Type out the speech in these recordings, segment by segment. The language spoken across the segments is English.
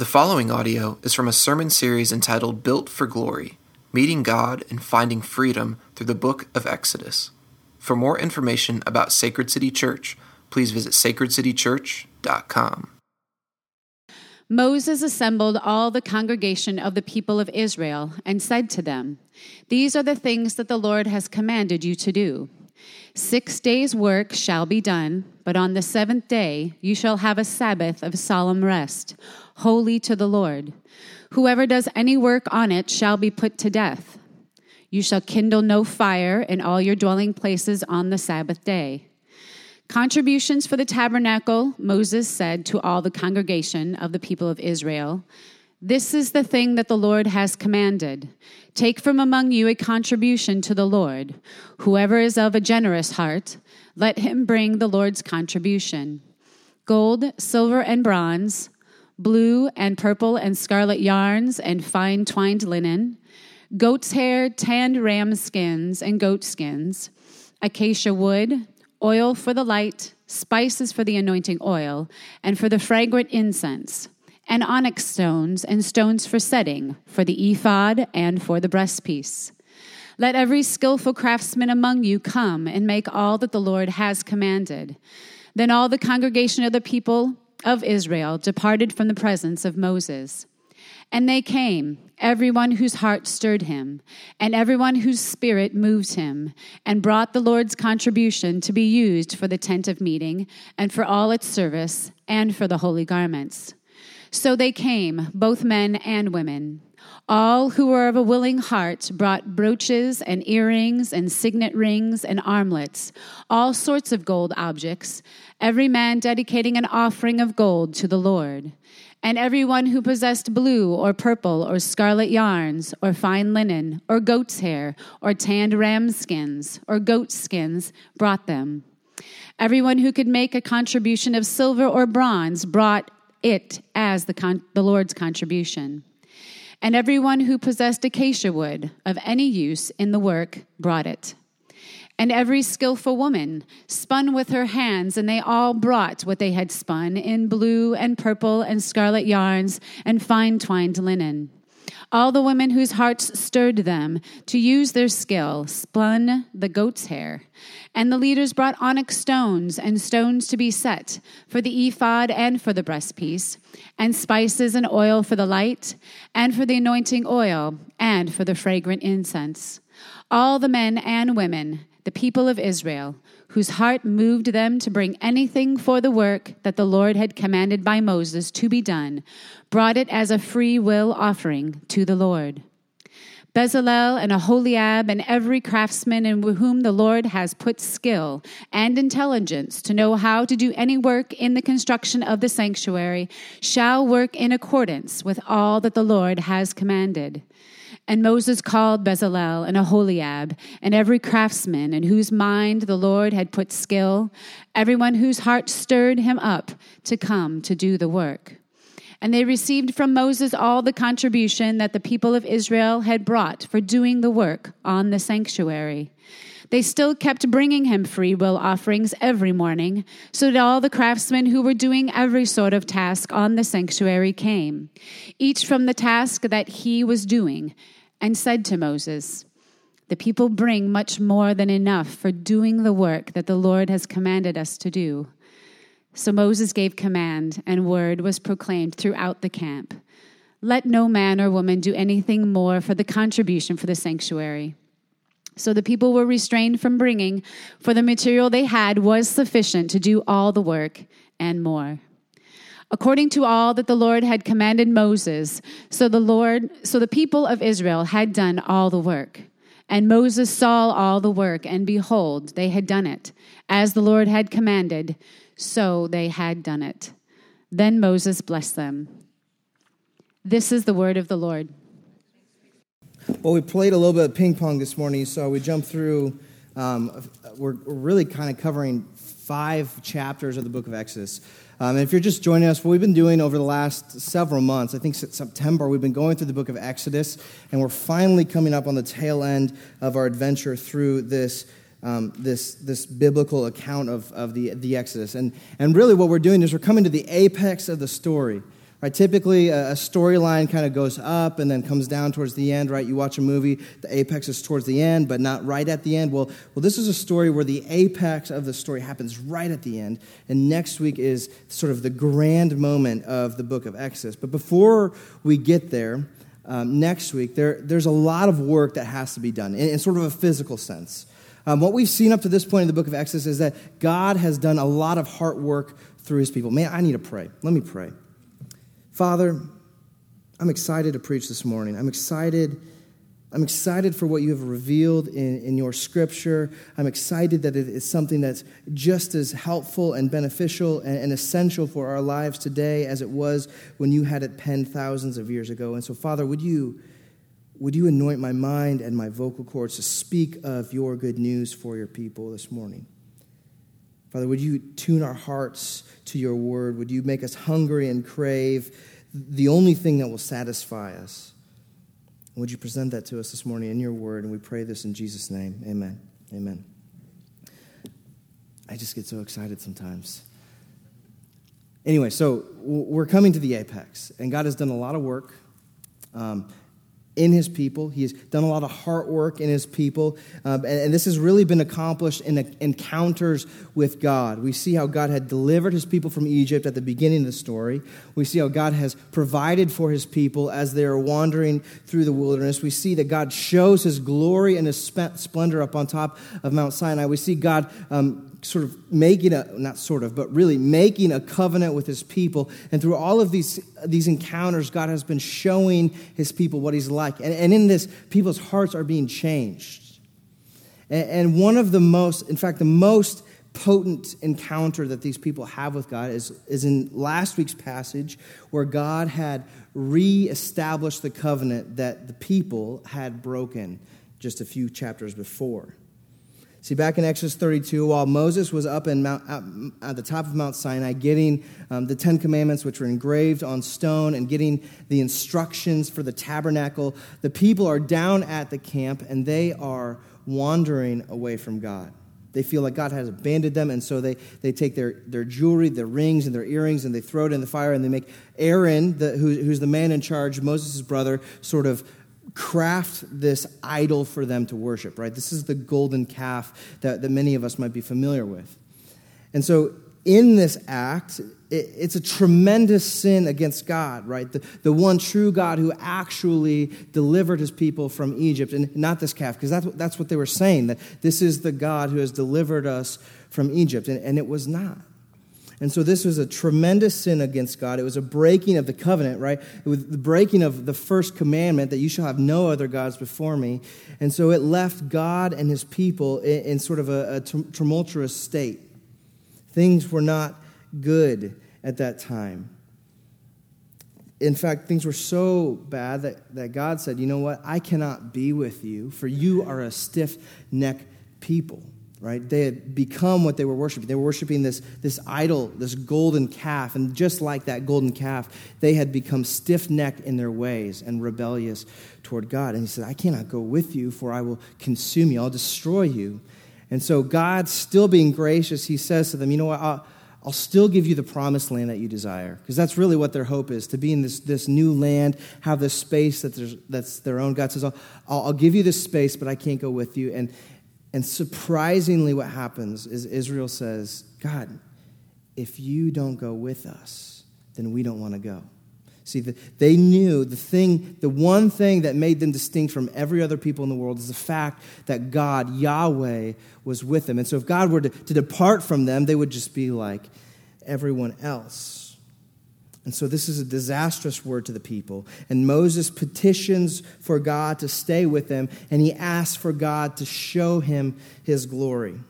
The following audio is from a sermon series entitled Built for Glory Meeting God and Finding Freedom Through the Book of Exodus. For more information about Sacred City Church, please visit sacredcitychurch.com. Moses assembled all the congregation of the people of Israel and said to them, These are the things that the Lord has commanded you to do. Six days' work shall be done, but on the seventh day you shall have a Sabbath of solemn rest, holy to the Lord. Whoever does any work on it shall be put to death. You shall kindle no fire in all your dwelling places on the Sabbath day. Contributions for the tabernacle, Moses said to all the congregation of the people of Israel This is the thing that the Lord has commanded. Take from among you a contribution to the Lord. Whoever is of a generous heart, let him bring the Lord's contribution gold, silver, and bronze, blue and purple and scarlet yarns and fine twined linen, goat's hair, tanned ram skins and goat skins, acacia wood, oil for the light, spices for the anointing oil, and for the fragrant incense, and onyx stones and stones for setting, for the ephod and for the breastpiece. Let every skillful craftsman among you come and make all that the Lord has commanded. Then all the congregation of the people of Israel departed from the presence of Moses. And they came, everyone whose heart stirred him, and everyone whose spirit moved him, and brought the Lord's contribution to be used for the tent of meeting, and for all its service, and for the holy garments. So they came, both men and women. All who were of a willing heart brought brooches and earrings and signet rings and armlets, all sorts of gold objects, every man dedicating an offering of gold to the Lord. And everyone who possessed blue or purple or scarlet yarns, or fine linen, or goat's hair, or tanned ram skins, or goat skins, brought them. Everyone who could make a contribution of silver or bronze brought it as the, con- the Lord's contribution. And everyone who possessed acacia wood of any use in the work brought it. And every skillful woman spun with her hands, and they all brought what they had spun in blue and purple and scarlet yarns and fine twined linen. All the women whose hearts stirred them to use their skill spun the goat's hair. And the leaders brought onyx stones and stones to be set for the ephod and for the breastpiece, and spices and oil for the light, and for the anointing oil, and for the fragrant incense. All the men and women the people of Israel, whose heart moved them to bring anything for the work that the Lord had commanded by Moses to be done, brought it as a free will offering to the Lord. Bezalel and Oholiab and every craftsman in whom the Lord has put skill and intelligence to know how to do any work in the construction of the sanctuary shall work in accordance with all that the Lord has commanded. And Moses called Bezalel and Oholiab and every craftsman in whose mind the Lord had put skill, everyone whose heart stirred him up to come to do the work. And they received from Moses all the contribution that the people of Israel had brought for doing the work on the sanctuary. They still kept bringing him free will offerings every morning, so that all the craftsmen who were doing every sort of task on the sanctuary came, each from the task that he was doing and said to Moses, The people bring much more than enough for doing the work that the Lord has commanded us to do. So Moses gave command, and word was proclaimed throughout the camp Let no man or woman do anything more for the contribution for the sanctuary. So the people were restrained from bringing, for the material they had was sufficient to do all the work and more according to all that the Lord had commanded Moses. So the Lord, so the people of Israel had done all the work. And Moses saw all the work, and behold, they had done it. As the Lord had commanded, so they had done it. Then Moses blessed them. This is the word of the Lord. Well, we played a little bit of ping pong this morning, so we jumped through. Um, we're, really kind of covering five chapters of the book of Exodus. Um, and if you're just joining us, what we've been doing over the last several months, I think since September, we've been going through the book of Exodus, and we're finally coming up on the tail end of our adventure through this. Um, this, this biblical account of, of the, the Exodus. And, and really, what we're doing is we're coming to the apex of the story. Right, typically, a, storyline kind of goes up and then comes down towards the end. Right, you watch a movie, the apex is towards the end, but not right at the end. Well, well, this is a story where the apex of the story happens right at the end, and next week is sort of the grand moment of the book of Exodus. But before we get there, um, next week, there, there's a lot of work that has to be done in, in sort of a physical sense. Um, what we've seen up to this point in the book of Exodus is that God has done a lot of heart work through his people. Man, I need to pray. Let me pray. Father, I'm excited to preach this morning. I'm excited. I'm excited for what you have revealed in, in your scripture. I'm excited that it is something that's just as helpful and beneficial and, and essential for our lives today as it was when you had it penned thousands of years ago. And so, Father, would you, would you anoint my mind and my vocal cords to speak of your good news for your people this morning? Father, would you tune our hearts to your word? Would you make us hungry and crave the only thing that will satisfy us? Would you present that to us this morning in your word? And we pray this in Jesus' name. Amen. Amen. I just get so excited sometimes. Anyway, so we're coming to the apex, and God has done a lot of work. Um, in his people. He has done a lot of heart work in his people. Um, and, and, this has really been accomplished in encounters with God. We see how God had delivered his people from Egypt at the beginning of the story. We see how God has provided for his people as they are wandering through the wilderness. We see that God shows his glory and his splendor up on top of Mount Sinai. We see God um, sort of making a, not sort of, but really making a covenant with his people. And through all of these, these encounters, God has been showing his people what he's like. And, and in this, people's hearts are being changed. And, and one of the most, in fact, the most potent encounter that these people have with God is, is in last week's passage where God had reestablished the covenant that the people had broken just a few chapters before. See, back in Exodus 32, while Moses was up in Mount, at the top of Mount Sinai getting um, the Ten Commandments, which were engraved on stone, and getting the instructions for the tabernacle, the people are down at the camp and they are wandering away from God. They feel like God has abandoned them, and so they, they take their, their jewelry, their rings, and their earrings, and they throw it in the fire, and they make Aaron, the, who, who's the man in charge, Moses' brother, sort of craft this idol for them to worship, right? This is the golden calf that, that many of us might be familiar with. And so, in this act, it, it's a tremendous sin against God, right? The, the one true God who actually delivered his people from Egypt, and not this calf, because that's, that's what they were saying, that this is the God who has delivered us from Egypt, and, and it was not. And so this was a tremendous sin against God. It was a breaking of the covenant, right? It was the breaking of the first commandment that you shall have no other gods before me. And so it left God and his people in, in sort of a, a tumultuous state. Things were not good at that time. In fact, things were so bad that, that God said, You know what? I cannot be with you, for you are a stiff necked people right? They had become what they were worshiping. They were worshiping this, this idol, this golden calf. And just like that golden calf, they had become stiff necked in their ways and rebellious toward God. And he said, I cannot go with you, for I will consume you, I'll destroy you. And so, God, still being gracious, he says to them, You know what? I'll, I'll still give you the promised land that you desire. Because that's really what their hope is to be in this, this new land, have this space that that's their own. God says, I'll, I'll give you this space, but I can't go with you. And, and surprisingly, what happens is Israel says, God, if you don't go with us, then we don't want to go. See, the, they knew the thing, the one thing that made them distinct from every other people in the world is the fact that God, Yahweh, was with them. And so if God were to, to depart from them, they would just be like everyone else. And so this is a disastrous word to the people. And Moses petitions for God to stay with them, and he asks for God to show him his glory.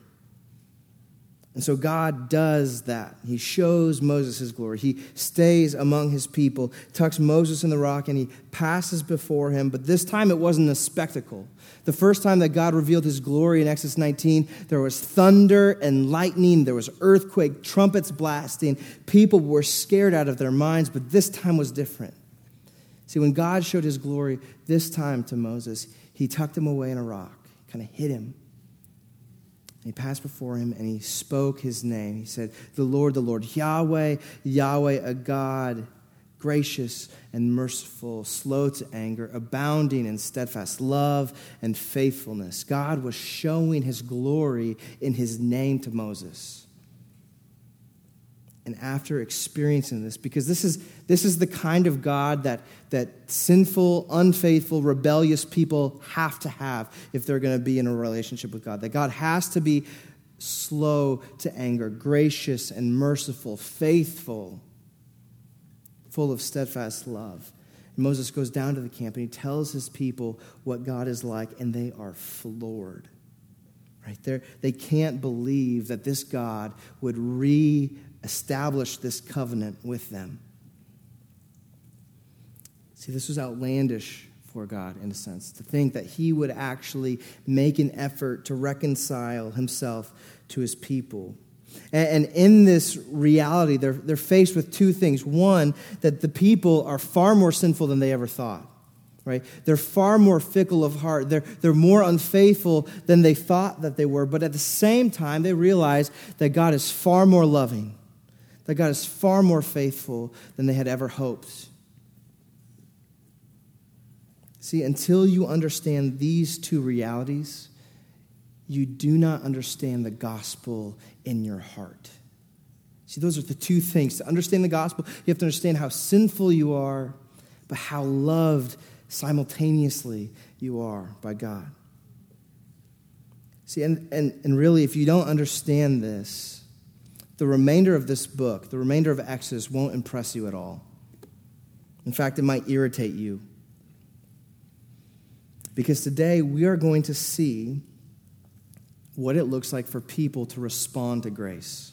And so God does that. He shows Moses his glory. He stays among his people, tucks Moses in the rock, and he passes before him. But this time it wasn't a spectacle. The first time that God revealed his glory in Exodus 19, there was thunder and lightning, there was earthquake, trumpets blasting. People were scared out of their minds, but this time was different. See, when God showed his glory this time to Moses, he tucked him away in a rock, kind of hid him he passed before him and he spoke his name. He said, The Lord, the Lord, Yahweh, Yahweh, a God gracious and merciful, slow to anger, abounding in steadfast love and faithfulness. God was showing his glory in his name to Moses. And after experiencing this, because this is, this is the kind of God that, that sinful, unfaithful, rebellious people have to have if they're going to be in a relationship with God. That God has to be slow to anger, gracious and merciful, faithful, full of steadfast love. And Moses goes down to the camp and he tells his people what God is like, and they are floored. Right there, they can't believe that this God would re establish this covenant with them. See, this was outlandish for God, in a sense, to think that He would actually make an effort to reconcile Himself to His people. And, in this reality, they're, they're faced with two things. One, that the people are far more sinful than they ever thought. Right? They're far more fickle of heart. They're, they're more unfaithful than they thought that they were. But at the same time, they realize that God is far more loving that God is far more faithful than they had ever hoped. See, until you understand these two realities, you do not understand the gospel in your heart. See, those are the two things. To understand the gospel, you have to understand how sinful you are, but how loved simultaneously you are by God. See, and, and, and really, if you don't understand this, the remainder of this book, the remainder of Exodus, won't impress you at all. In fact, it might irritate you. Because today we are going to see what it looks like for people to respond to grace.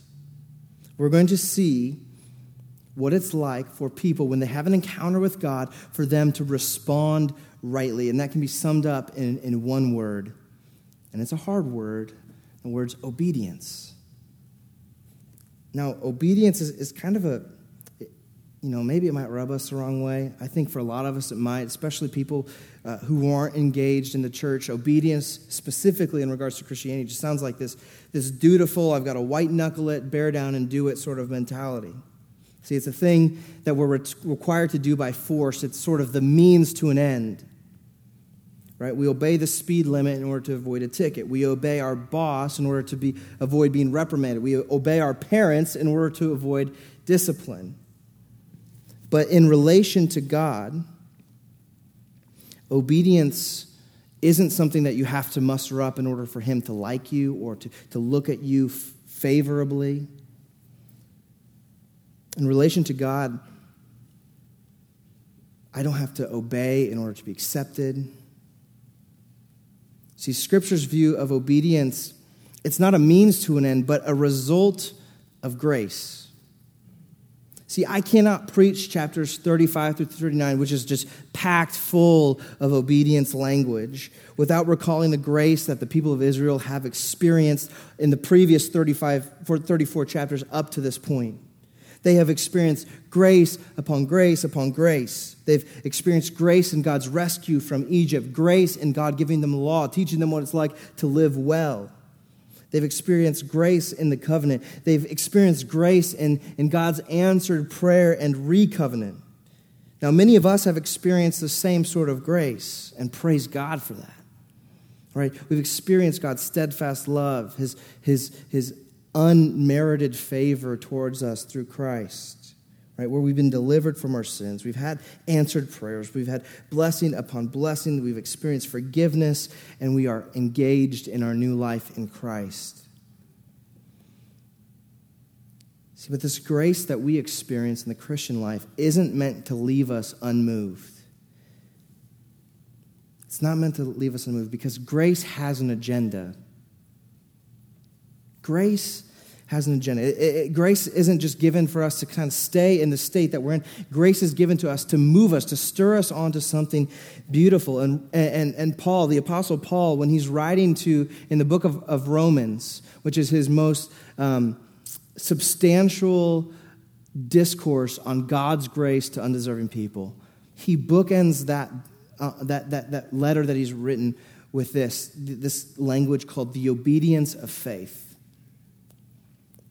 We're going to see what it's like for people when they have an encounter with God for them to respond rightly. And that can be summed up in, in one word. And it's a hard word. The word's obedience. Now, obedience is, is kind of a, you know, maybe it might rub us the wrong way. I think for a lot of us it might, especially people uh, who aren't engaged in the church. Obedience, specifically in regards to Christianity, just sounds like this, this dutiful, I've got to white knuckle it, bear down and do it sort of mentality. See, it's a thing that we're re- required to do by force, it's sort of the means to an end right? We obey the speed limit in order to avoid a ticket. We obey our boss in order to be, avoid being reprimanded. We obey our parents in order to avoid discipline. But in relation to God, obedience isn't something that you have to muster up in order for Him to like you or to, to look at you favorably. In relation to God, I don't have to obey in order to be accepted. See, Scripture's view of obedience, it's not a means to an end, but a result of grace. See, I cannot preach chapters 35 through 39, which is just packed full of obedience language, without recalling the grace that the people of Israel have experienced in the previous 35, 34 chapters up to this point. They have experienced grace upon grace upon grace. They've experienced grace in God's rescue from Egypt, grace in God giving them law, teaching them what it's like to live well. They've experienced grace in the covenant. They've experienced grace in, in God's answered prayer and re covenant. Now, many of us have experienced the same sort of grace, and praise God for that. Right? We've experienced God's steadfast love, His, His, His unmerited favor towards us through Christ, right? Where we've been delivered from our sins. We've had answered prayers. We've had blessing upon blessing. We've experienced forgiveness, and we are engaged in our new life in Christ. See, but this grace that we experience in the Christian life isn't meant to leave us unmoved. It's not meant to leave us unmoved because grace has an agenda. Grace has an agenda. It, it, grace isn't just given for us to kind of stay in the state that we're in. Grace is given to us to move us, to stir us onto something beautiful. And, and, and Paul, the Apostle Paul, when he's writing to, in the book of, of Romans, which is his most um, substantial discourse on God's grace to undeserving people, he bookends that, uh, that, that, that letter that he's written with this, this language called the obedience of faith.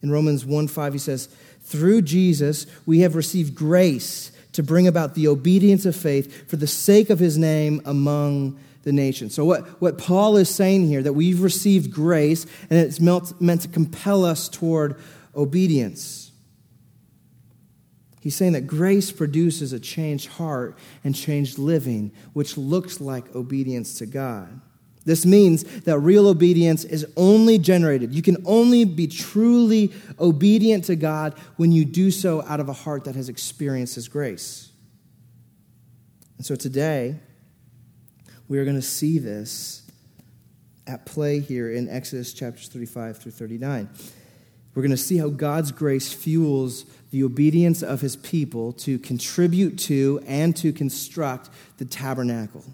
In Romans 1 5, he says, Through Jesus, we have received grace to bring about the obedience of faith for the sake of his name among the nations. So, what, what Paul is saying here, that we've received grace and it's meant, meant to compel us toward obedience. He's saying that grace produces a changed heart and changed living, which looks like obedience to God. This means that real obedience is only generated. You can only be truly obedient to God when you do so out of a heart that has experienced His grace. And so today, we are going to see this at play here in Exodus chapters 35 through 39. We're going to see how God's grace fuels the obedience of his people to contribute to and to construct the tabernacle.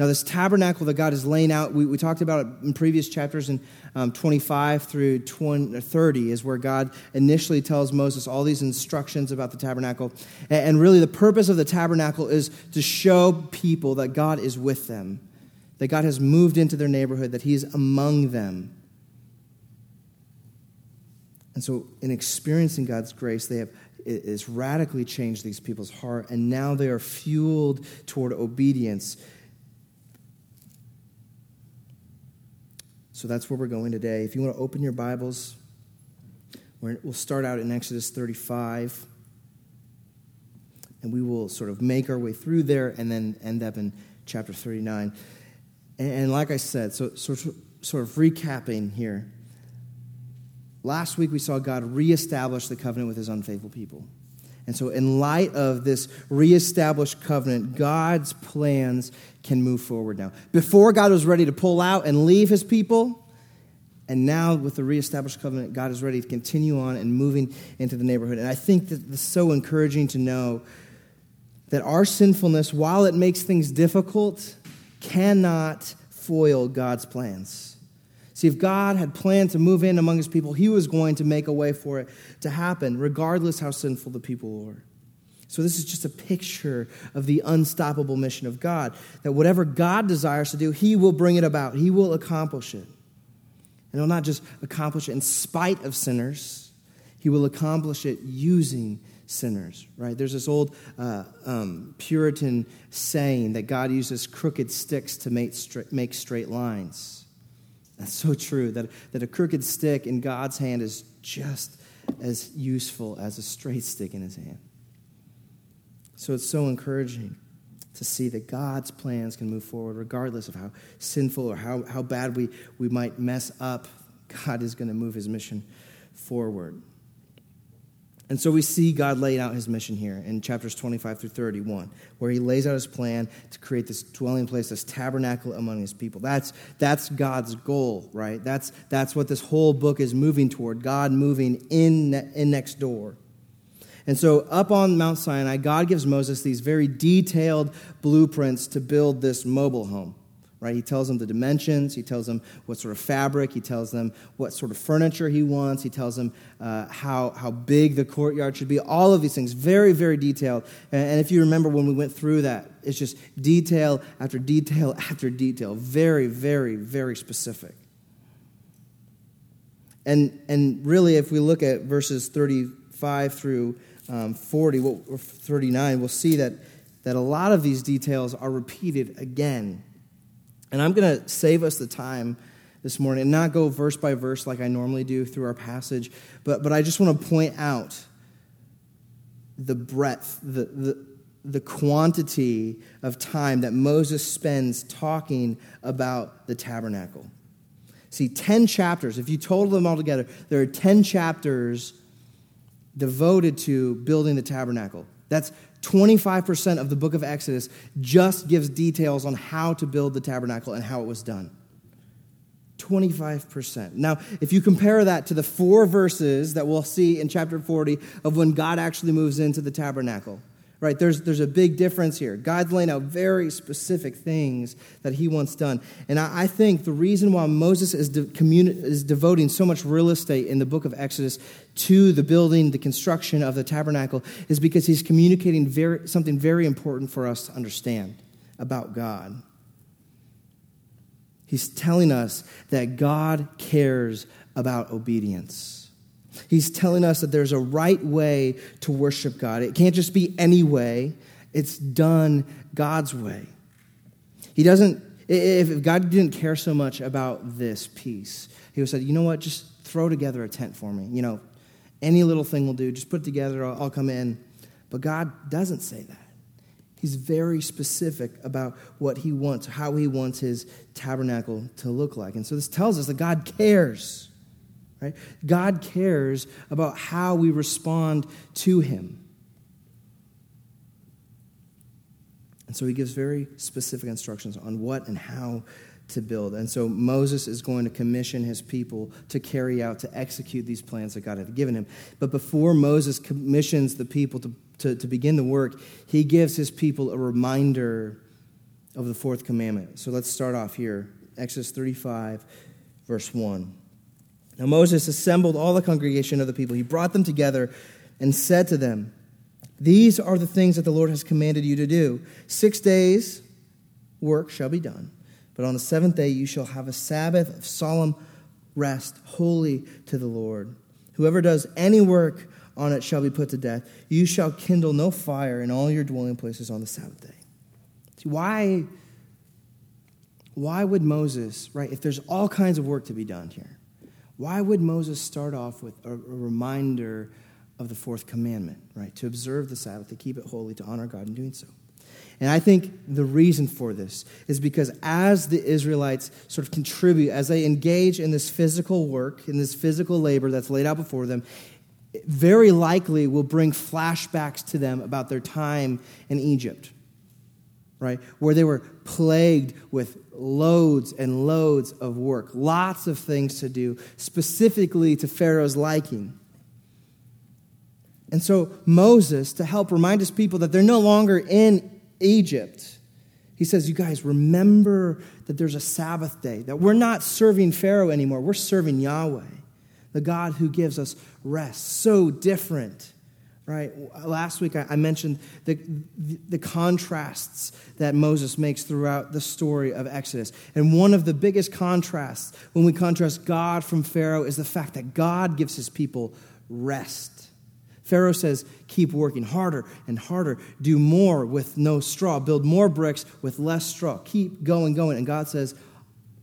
Now, this tabernacle that God is laying out, we, we talked about it in previous chapters in um, 25 through 20, 30, is where God initially tells Moses all these instructions about the tabernacle. And, and really, the purpose of the tabernacle is to show people that God is with them, that God has moved into their neighborhood, that He's among them. And so, in experiencing God's grace, they have it has radically changed these people's heart, and now they are fueled toward obedience So that's where we're going today. If you want to open your Bibles, we'll start out in Exodus 35, and we will sort of make our way through there and then end up in chapter 39. And like I said, so, so sort of recapping here. Last week we saw God reestablish the covenant with his unfaithful people. And so, in light of this reestablished covenant, God's plans can move forward now. Before, God was ready to pull out and leave his people. And now, with the reestablished covenant, God is ready to continue on and moving into the neighborhood. And I think that it's so encouraging to know that our sinfulness, while it makes things difficult, cannot foil God's plans. See, if God had planned to move in among his people, he was going to make a way for it to happen, regardless how sinful the people were. So, this is just a picture of the unstoppable mission of God that whatever God desires to do, he will bring it about, he will accomplish it. And he'll not just accomplish it in spite of sinners, he will accomplish it using sinners, right? There's this old uh, um, Puritan saying that God uses crooked sticks to make straight, make straight lines. That's so true that, that a crooked stick in God's hand is just as useful as a straight stick in his hand. So it's so encouraging to see that God's plans can move forward regardless of how sinful or how, how bad we, we might mess up. God is going to move his mission forward. And so we see God laying out his mission here in chapters 25 through 31, where he lays out his plan to create this dwelling place, this tabernacle among his people. That's, that's God's goal, right? That's, that's what this whole book is moving toward God moving in, in next door. And so, up on Mount Sinai, God gives Moses these very detailed blueprints to build this mobile home right? He tells them the dimensions, he tells them what sort of fabric, he tells them what sort of furniture he wants, he tells them uh, how, how big the courtyard should be, all of these things, very, very detailed. And, and if you remember when we went through that, it's just detail after detail after detail, very, very, very specific. And, and really, if we look at verses 35 through um, 40, or 39, we'll see that, that a lot of these details are repeated again and I'm going to save us the time this morning and not go verse by verse like I normally do through our passage, but, but I just want to point out the breadth, the, the, the quantity of time that Moses spends talking about the tabernacle. See, 10 chapters, if you total them all together, there are 10 chapters devoted to building the tabernacle. That's 25% of the book of Exodus just gives details on how to build the tabernacle and how it was done. 25%. Now, if you compare that to the four verses that we'll see in chapter 40 of when God actually moves into the tabernacle, right? There's, there's a big difference here. God's laying out very specific things that he wants done. And I, I think the reason why Moses is, de- communi- is devoting so much real estate in the book of Exodus to the building, the construction of the tabernacle, is because he's communicating very, something very important for us to understand about God. He's telling us that God cares about obedience. He's telling us that there's a right way to worship God. It can't just be any way, it's done God's way. He doesn't, if God didn't care so much about this piece, He would have said, you know what, just throw together a tent for me. You know, any little thing will do. Just put it together, I'll, I'll come in. But God doesn't say that. He's very specific about what he wants, how he wants his tabernacle to look like. And so this tells us that God cares. Right? God cares about how we respond to him. And so he gives very specific instructions on what and how to build. And so Moses is going to commission his people to carry out, to execute these plans that God had given him. But before Moses commissions the people to, to, to begin the work, he gives his people a reminder of the fourth commandment. So let's start off here Exodus 35, verse 1. Now Moses assembled all the congregation of the people, he brought them together and said to them, These are the things that the Lord has commanded you to do. Six days' work shall be done but on the seventh day you shall have a Sabbath of solemn rest, holy to the Lord. Whoever does any work on it shall be put to death. You shall kindle no fire in all your dwelling places on the Sabbath day. See, why, why would Moses, right, if there's all kinds of work to be done here, why would Moses start off with a, a reminder of the fourth commandment, right? To observe the Sabbath, to keep it holy, to honor God in doing so. And I think the reason for this is because as the Israelites sort of contribute, as they engage in this physical work, in this physical labor that's laid out before them, very likely will bring flashbacks to them about their time in Egypt, right? Where they were plagued with loads and loads of work, lots of things to do, specifically to Pharaoh's liking. And so Moses, to help remind his people that they're no longer in Egypt, he says, You guys, remember that there's a Sabbath day, that we're not serving Pharaoh anymore. We're serving Yahweh, the God who gives us rest. So different, right? Last week I mentioned the, the contrasts that Moses makes throughout the story of Exodus. And one of the biggest contrasts when we contrast God from Pharaoh is the fact that God gives his people rest. Pharaoh says, keep working harder and harder, do more with no straw, build more bricks with less straw, keep going, going. And God says,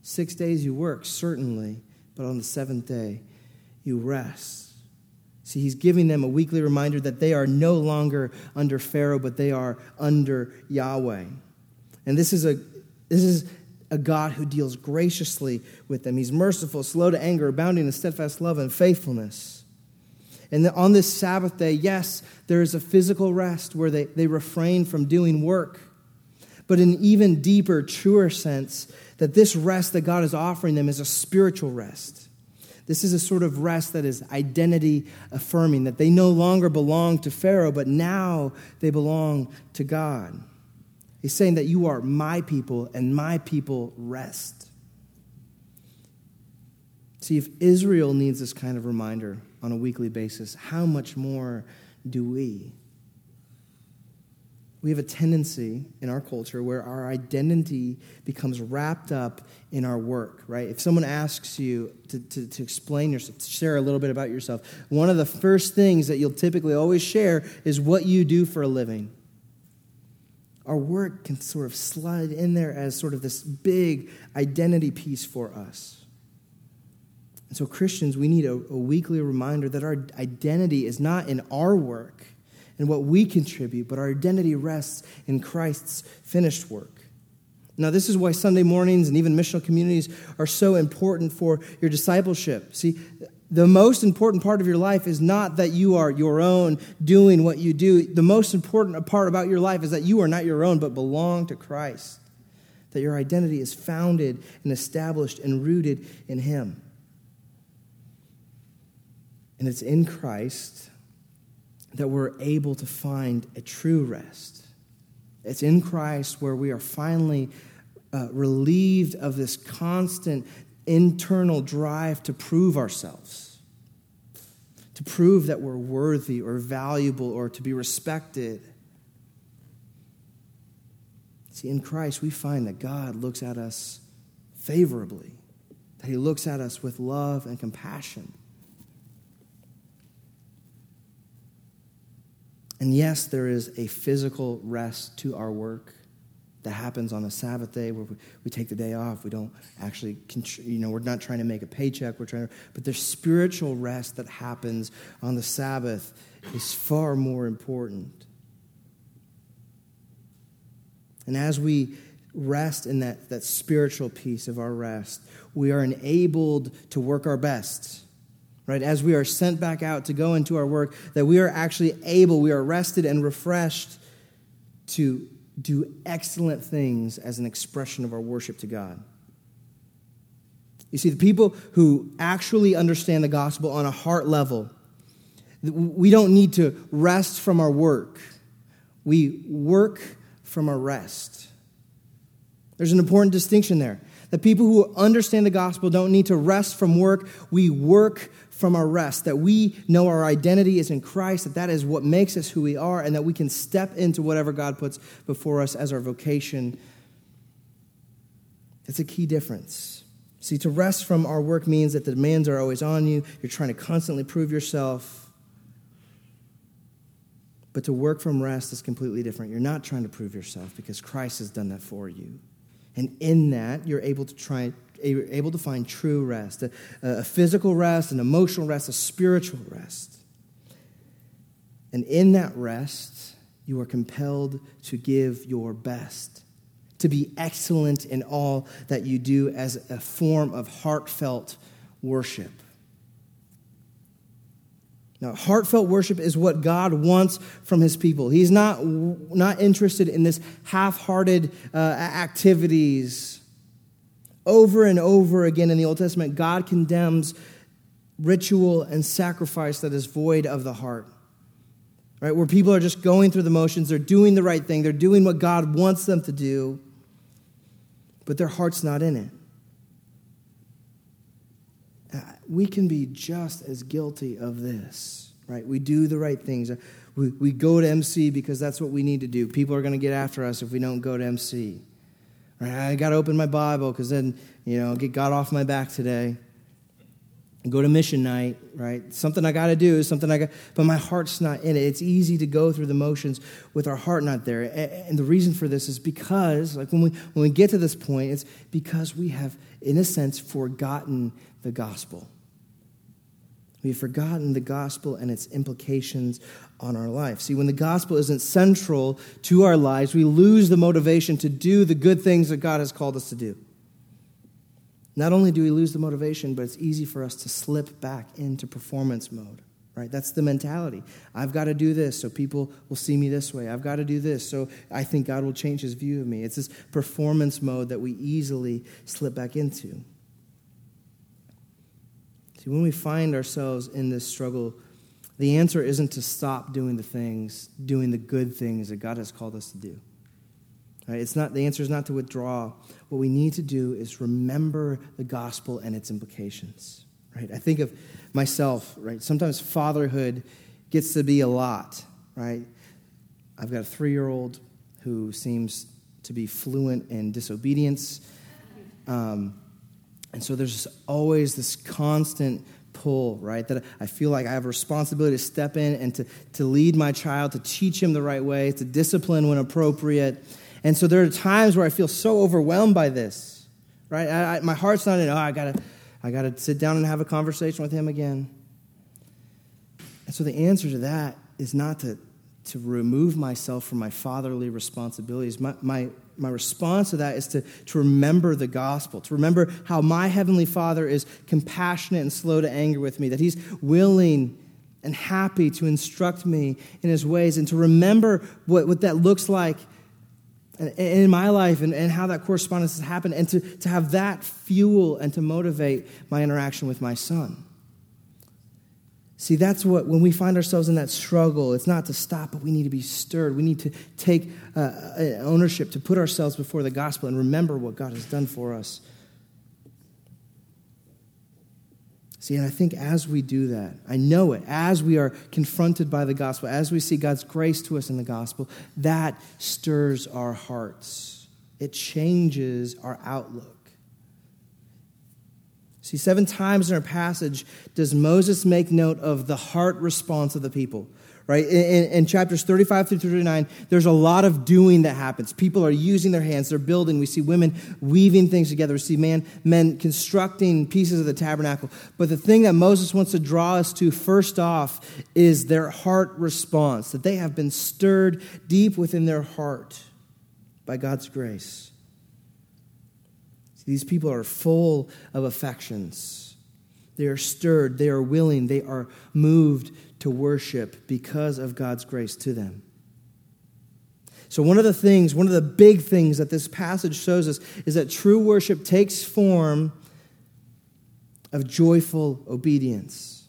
six days you work, certainly, but on the seventh day you rest. See, he's giving them a weekly reminder that they are no longer under Pharaoh, but they are under Yahweh. And this is a, this is a God who deals graciously with them. He's merciful, slow to anger, abounding in steadfast love and faithfulness. And on this Sabbath day, yes, there is a physical rest where they, they refrain from doing work. But in an even deeper, truer sense, that this rest that God is offering them is a spiritual rest. This is a sort of rest that is identity affirming, that they no longer belong to Pharaoh, but now they belong to God. He's saying that you are my people and my people rest. See, if Israel needs this kind of reminder, on a weekly basis, how much more do we? We have a tendency in our culture where our identity becomes wrapped up in our work, right? If someone asks you to, to, to, explain yourself, to share a little bit about yourself, one of the first things that you'll typically always share is what you do for a living. Our work can sort of slide in there as sort of this big identity piece for us. And so, Christians, we need a, a, weekly reminder that our identity is not in our work and what we contribute, but our identity rests in Christ's finished work. Now, this is why Sunday mornings and even missional communities are so important for your discipleship. See, the most important part of your life is not that you are your own doing what you do. The most important part about your life is that you are not your own, but belong to Christ. That your identity is founded and established and rooted in Him. And it's in Christ that we're able to find a true rest. It's in Christ where we are finally uh, relieved of this constant internal drive to prove ourselves, to prove that we're worthy or valuable or to be respected. See, in Christ, we find that God looks at us favorably, that He looks at us with love and compassion. And yes, there is a physical rest to our work that happens on a Sabbath day where we, take the day off. We don't actually, you know, we're not trying to make a paycheck. We're trying to, but there's spiritual rest that happens on the Sabbath is far more important. And as we rest in that, that spiritual piece of our rest, we are enabled to work our best right? As we are sent back out to go into our work, that we are actually able, we are rested and refreshed to do excellent things as an expression of our worship to God. You see, the people who actually understand the gospel on a heart level, we don't need to rest from our work. We work from our rest. There's an important distinction there. The people who understand the gospel don't need to rest from work. We work from our rest, that we know our identity is in Christ, that that is what makes us who we are, and that we can step into whatever God puts before us as our vocation. It's a key difference. See, to rest from our work means that the demands are always on you, you're trying to constantly prove yourself. But to work from rest is completely different. You're not trying to prove yourself because Christ has done that for you. And in that, you're able to try able to find true rest a, a physical rest, an emotional rest, a spiritual rest. And in that rest, you are compelled to give your best, to be excellent in all that you do as a form of heartfelt worship. Now, heartfelt worship is what God wants from his people. He's not, not interested in this half hearted uh, activities over and over again in the Old Testament, God condemns ritual and sacrifice that is void of the heart. Right? Where people are just going through the motions, they're doing the right thing, they're doing what God wants them to do, but their heart's not in it. Uh, we can be just as guilty of this, right? We do the right things. We, we go to MC because that's what we need to do. People are going to get after us if we don't go to MC. Right? I got to open my Bible because then, you know, get God off my back today. And go to mission night, right? Something I got to do, something I got, but my heart's not in it. It's easy to go through the motions with our heart not there. And the reason for this is because, like when we, when we get to this point, it's because we have, in a sense, forgotten the gospel. We've forgotten the gospel and its implications on our life. See, when the gospel isn't central to our lives, we lose the motivation to do the good things that God has called us to do. Not only do we lose the motivation, but it's easy for us to slip back into performance mode, right? That's the mentality. I've got to do this so people will see me this way. I've got to do this so I think God will change his view of me. It's this performance mode that we easily slip back into. See, when we find ourselves in this struggle, the answer isn't to stop doing the things, doing the good things that God has called us to do. Right? It's not, the answer is not to withdraw. What we need to do is remember the gospel and its implications. Right? I think of myself, right? Sometimes fatherhood gets to be a lot, right? I've got a three year old who seems to be fluent in disobedience. Um, and so there's always this constant pull, right? That I feel like I have a responsibility to step in and to, to lead my child, to teach him the right way, to discipline when appropriate. And so there are times where I feel so overwhelmed by this, right? I, I, my heart's not in, oh, I gotta, I gotta sit down and have a conversation with him again. And so the answer to that is not to, to remove myself from my fatherly responsibilities. My, my, my response to that is to, to remember the gospel, to remember how my heavenly Father is compassionate and slow to anger with me, that he's willing and happy to instruct me in his ways, and to remember what, what that looks like in my life and, and how that correspondence has happened, and to, to have that fuel and to motivate my interaction with my son. See, that's what, when we find ourselves in that struggle, it's not to stop, but we need to be stirred. We need to take uh, uh, ownership, to put ourselves before the gospel and remember what God has done for us. See, and I think as we do that, I know it, as we are confronted by the gospel, as we see God's grace to us in the gospel, that stirs our hearts. It changes our outlook. See, seven times in our passage does Moses make note of the heart response of the people. right? In, in, chapters 35 through 39, there's a lot of doing that happens. People are using their hands, they're building. We see women weaving things together. We see man, men constructing pieces of the tabernacle. But the thing that Moses wants to draw us to first off is their heart response, that they have been stirred deep within their heart by God's grace. These people are full of affections. They are stirred, they are willing, they are moved to worship because of God's grace to them. So, one of the things, one of the big things that this passage shows us is that true worship takes form of joyful obedience.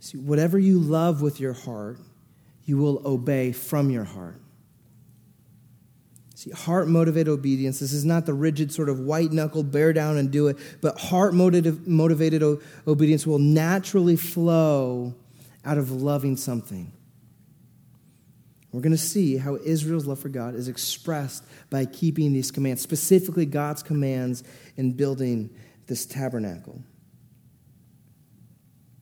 See, whatever you love with your heart, you will obey from your heart. See, heart motivated obedience. This is not the rigid sort of white knuckle, bear down and do it, but heart motivated obedience will naturally flow out of loving something. We're going to see how Israel's love for God is expressed by keeping these commands, specifically God's commands in building this tabernacle.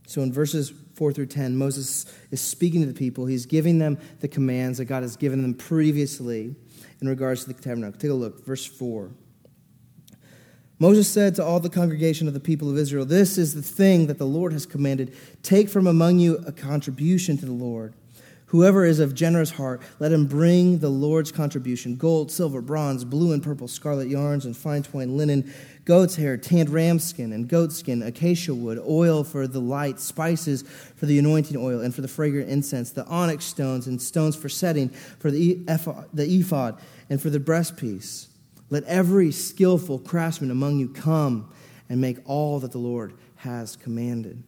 So in verses 4 through 10, Moses is speaking to the people. He's giving them the commands that God has given them previously in regards to the tabernacle. Take a look, verse 4. Moses said to all the congregation of the people of Israel, This is the thing that the Lord has commanded. Take from among you a contribution to the Lord. Whoever is of generous heart, let him bring the Lord's contribution gold, silver, bronze, blue and purple, scarlet yarns, and fine twined linen, goat's hair, tanned ram skin, and goat skin, acacia wood, oil for the light, spices for the anointing oil, and for the fragrant incense, the onyx stones, and stones for setting, for the ephod, the ephod and for the breastpiece. Let every skillful craftsman among you come and make all that the Lord has commanded.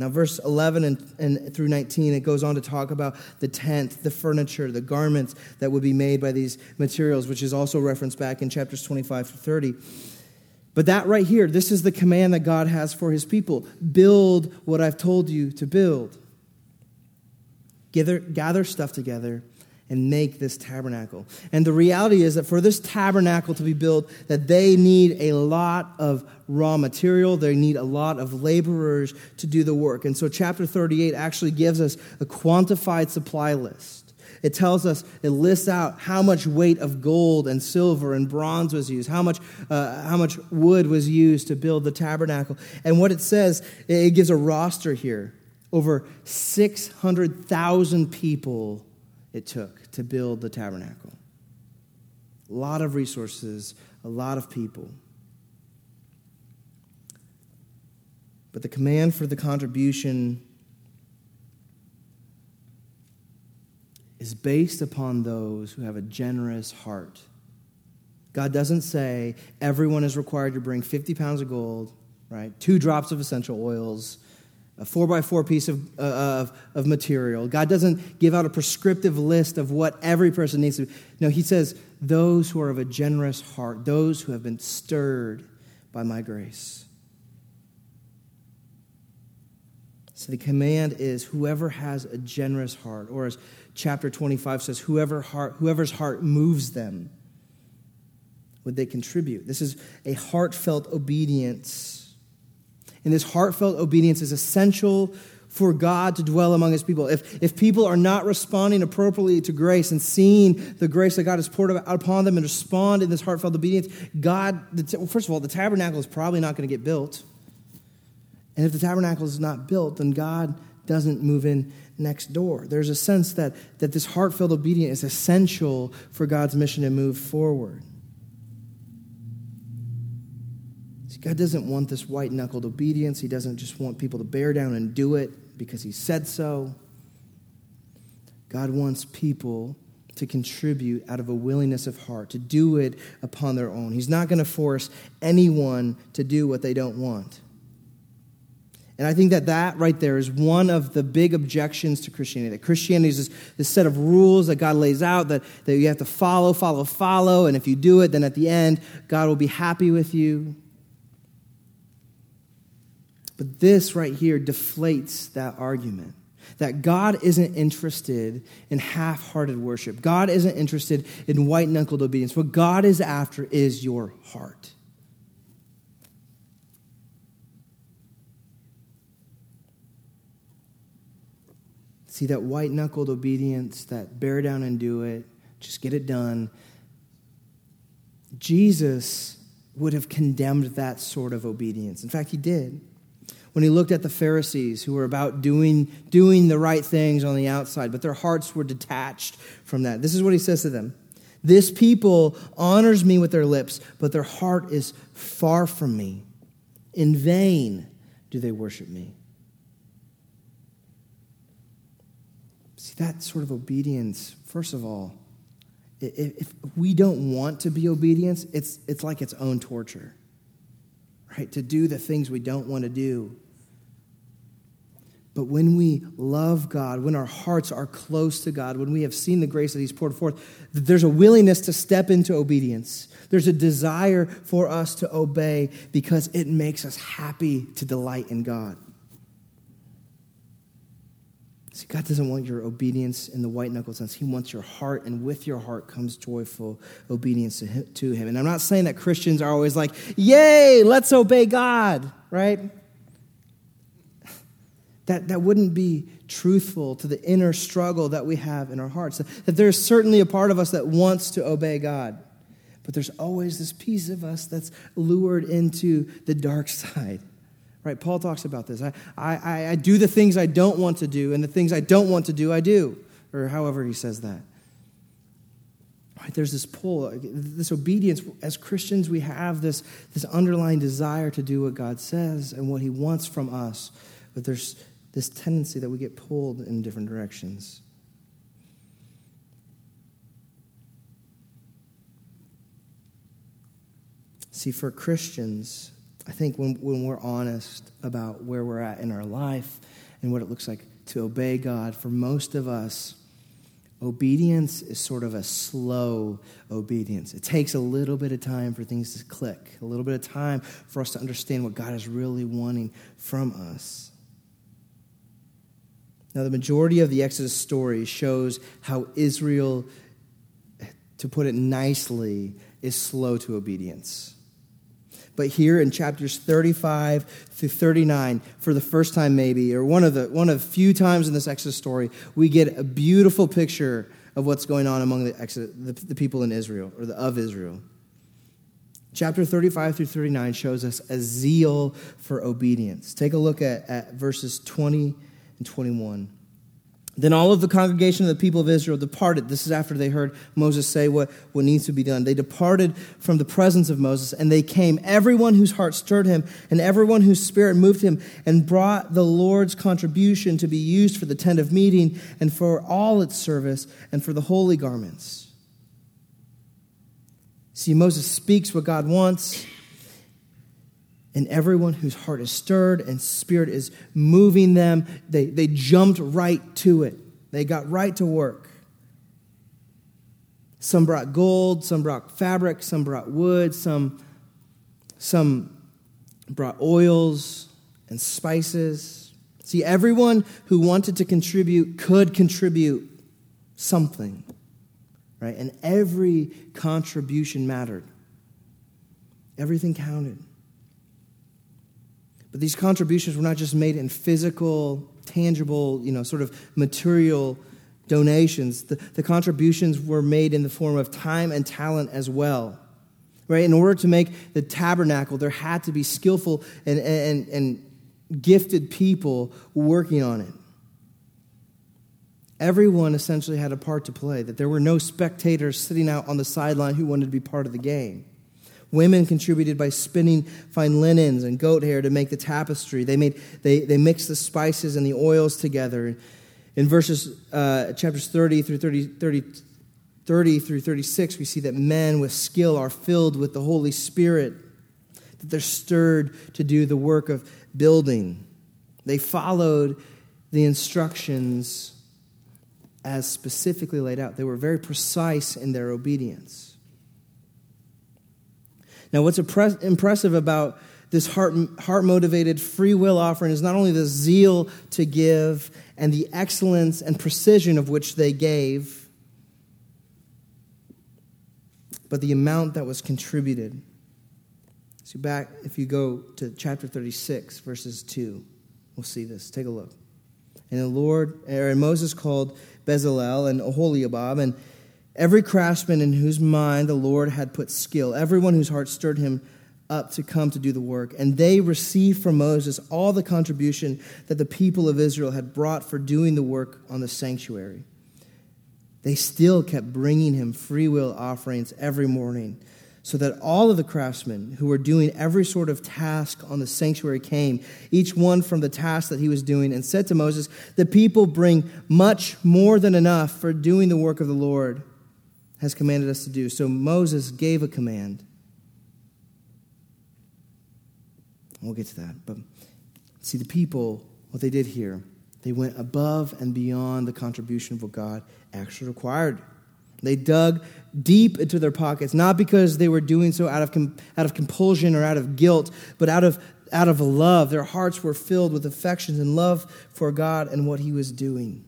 Now, verse 11 and, and, through 19, it goes on to talk about the tent, the furniture, the garments that would be made by these materials, which is also referenced back in chapters 25 to 30. But that right here, this is the command that God has for his people build what I've told you to build. Gather, gather stuff together and make this tabernacle. And the reality is that for this tabernacle to be built, that they need a lot of raw material, they need a lot of laborers to do the work. And so chapter 38 actually gives us a quantified supply list. It tells us, it lists out how much weight of gold and silver and bronze was used, how much, uh, how much wood was used to build the tabernacle. And what it says, it gives a roster here. Over 600,000 people it took to build the tabernacle. A lot of resources, a lot of people. But the command for the contribution is based upon those who have a generous heart. God doesn't say everyone is required to bring 50 pounds of gold, right? Two drops of essential oils, a four by four piece of, uh, of, of material. God doesn't give out a prescriptive list of what every person needs to. No, He says, those who are of a generous heart, those who have been stirred by my grace. So the command is whoever has a generous heart, or as chapter 25 says, whoever heart, whoever's heart moves them, would they contribute? This is a heartfelt obedience and this heartfelt obedience is essential for God to dwell among his people. If, if people are not responding appropriately to grace and seeing the grace that God has poured out upon them and respond in this heartfelt obedience, God, well, first of all, the tabernacle is probably not going to get built. And if the tabernacle is not built, then God doesn't move in next door. There's a sense that, that this heartfelt obedience is essential for God's mission to move forward. God doesn't want this white knuckled obedience. He doesn't just want people to bear down and do it because He said so. God wants people to contribute out of a willingness of heart, to do it upon their own. He's not going to force anyone to do what they don't want. And I think that that right there is one of the big objections to Christianity. That Christianity is this, this, set of rules that God lays out that, that you have to follow, follow, follow. And if you do it, then at the end, God will be happy with you. But this right here deflates that argument that God isn't interested in half hearted worship. God isn't interested in white knuckled obedience. What God is after is your heart. See that white knuckled obedience, that bear down and do it, just get it done. Jesus would have condemned that sort of obedience. In fact, he did. When he looked at the Pharisees who were about doing, doing the right things on the outside, but their hearts were detached from that. This is what he says to them This people honors me with their lips, but their heart is far from me. In vain do they worship me. See, that sort of obedience, first of all, if we don't want to be obedience, it's, it's like its own torture, right? To do the things we don't want to do. But when we love God, when our hearts are close to God, when we have seen the grace that He's poured forth, there's a willingness to step into obedience. There's a desire for us to obey because it makes us happy to delight in God. See, God doesn't want your obedience in the white knuckle sense. He wants your heart, and with your heart comes joyful obedience to him. And I'm not saying that Christians are always like, yay, let's obey God, right? That, that wouldn't be truthful to the inner struggle that we have in our hearts. That there's certainly a part of us that wants to obey God, but there's always this piece of us that's lured into the dark side. Right? Paul talks about this. I, I, I do the things I don't want to do, and the things I don't want to do, I do. Or however he says that. Right? There's this pull, this obedience. As Christians, we have this, this underlying desire to do what God says and what he wants from us. But there's this tendency that we get pulled in different directions. See, for Christians, I think when, when we're honest about where we're at in our life and what it looks like to obey God, for most of us, obedience is sort of a slow obedience. It takes a little bit of time for things to click, a little bit of time for us to understand what God is really wanting from us. Now, the majority of the Exodus story shows how Israel, to put it nicely, is slow to obedience. But here in chapters 35 through 39, for the first time maybe, or one of the one of few times in this Exodus story, we get a beautiful picture of what's going on among the, Exodus, the, the people in Israel, or the of Israel. Chapter 35 through 39 shows us a zeal for obedience. Take a look at, at verses 20 and 21. Then all of the congregation of the people of Israel departed. This is after they heard Moses say what, what needs to be done. They departed from the presence of Moses, and they came, everyone whose heart stirred him, and everyone whose spirit moved him, and brought the Lord's contribution to be used for the tent of meeting, and for all its service, and for the holy garments. See, Moses speaks what God wants and everyone whose heart is stirred and spirit is moving them, they, they jumped right to it. They got right to work. Some brought gold, some brought fabric, some brought wood, some, some brought oils and spices. See, everyone who wanted to contribute could contribute something, right? And every contribution mattered, everything counted. But these contributions were not just made in physical, tangible, you know, sort of material donations. The, the contributions were made in the form of time and talent as well. Right? In order to make the tabernacle, there had to be skillful and, and, and gifted people working on it. Everyone essentially had a part to play, that there were no spectators sitting out on the sideline who wanted to be part of the game. Women contributed by spinning fine linens and goat hair to make the tapestry. They, made, they, they mixed the spices and the oils together. In verses, uh, chapters 30 through 30, 30, 30 through 36, we see that men with skill are filled with the Holy Spirit, that they're stirred to do the work of building. They followed the instructions as specifically laid out. They were very precise in their obedience. Now, what's impressive about this heart, heart motivated free will offering is not only the zeal to give and the excellence and precision of which they gave, but the amount that was contributed. So, back, if you go to chapter 36, verses 2, we'll see this. Take a look. And the Lord, er, or Moses called Bezalel and Oholiab, and every craftsman in whose mind the Lord had put skill, everyone whose heart stirred him up to come to do the work. And they received from Moses all the contribution that the people of Israel had brought for doing the work on the sanctuary. They still kept bringing him free will offerings every morning, so that all of the craftsmen who were doing every sort of task on the sanctuary came, each one from the task that he was doing, and said to Moses, The people bring much more than enough for doing the work of the Lord has commanded us to do. So Moses gave a command We'll get to that. But see, the people, what they did here, they went above and beyond the contribution of what God actually required. They dug deep into their pockets, not because they were doing so out of, out of compulsion or out of guilt, but out of, out of love. Their hearts were filled with affections and love for God and what He was doing.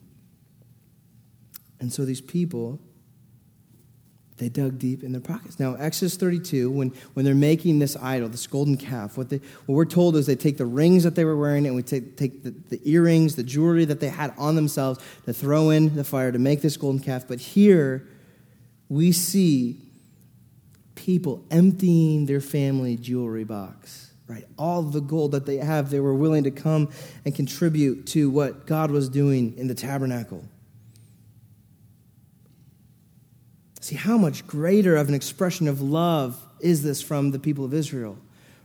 And so these people, they dug deep in their pockets. Now, Exodus 32, when, when they're making this idol, this golden calf, what, they, what we're told is they take the rings that they were wearing and we take, take the, the earrings, the jewelry that they had on themselves to throw in the fire to make this golden calf. But here we see people emptying their family jewelry box. Right? All the gold that they have, they were willing to come and contribute to what God was doing in the tabernacle. See, how much greater of an expression of love is this from the people of Israel?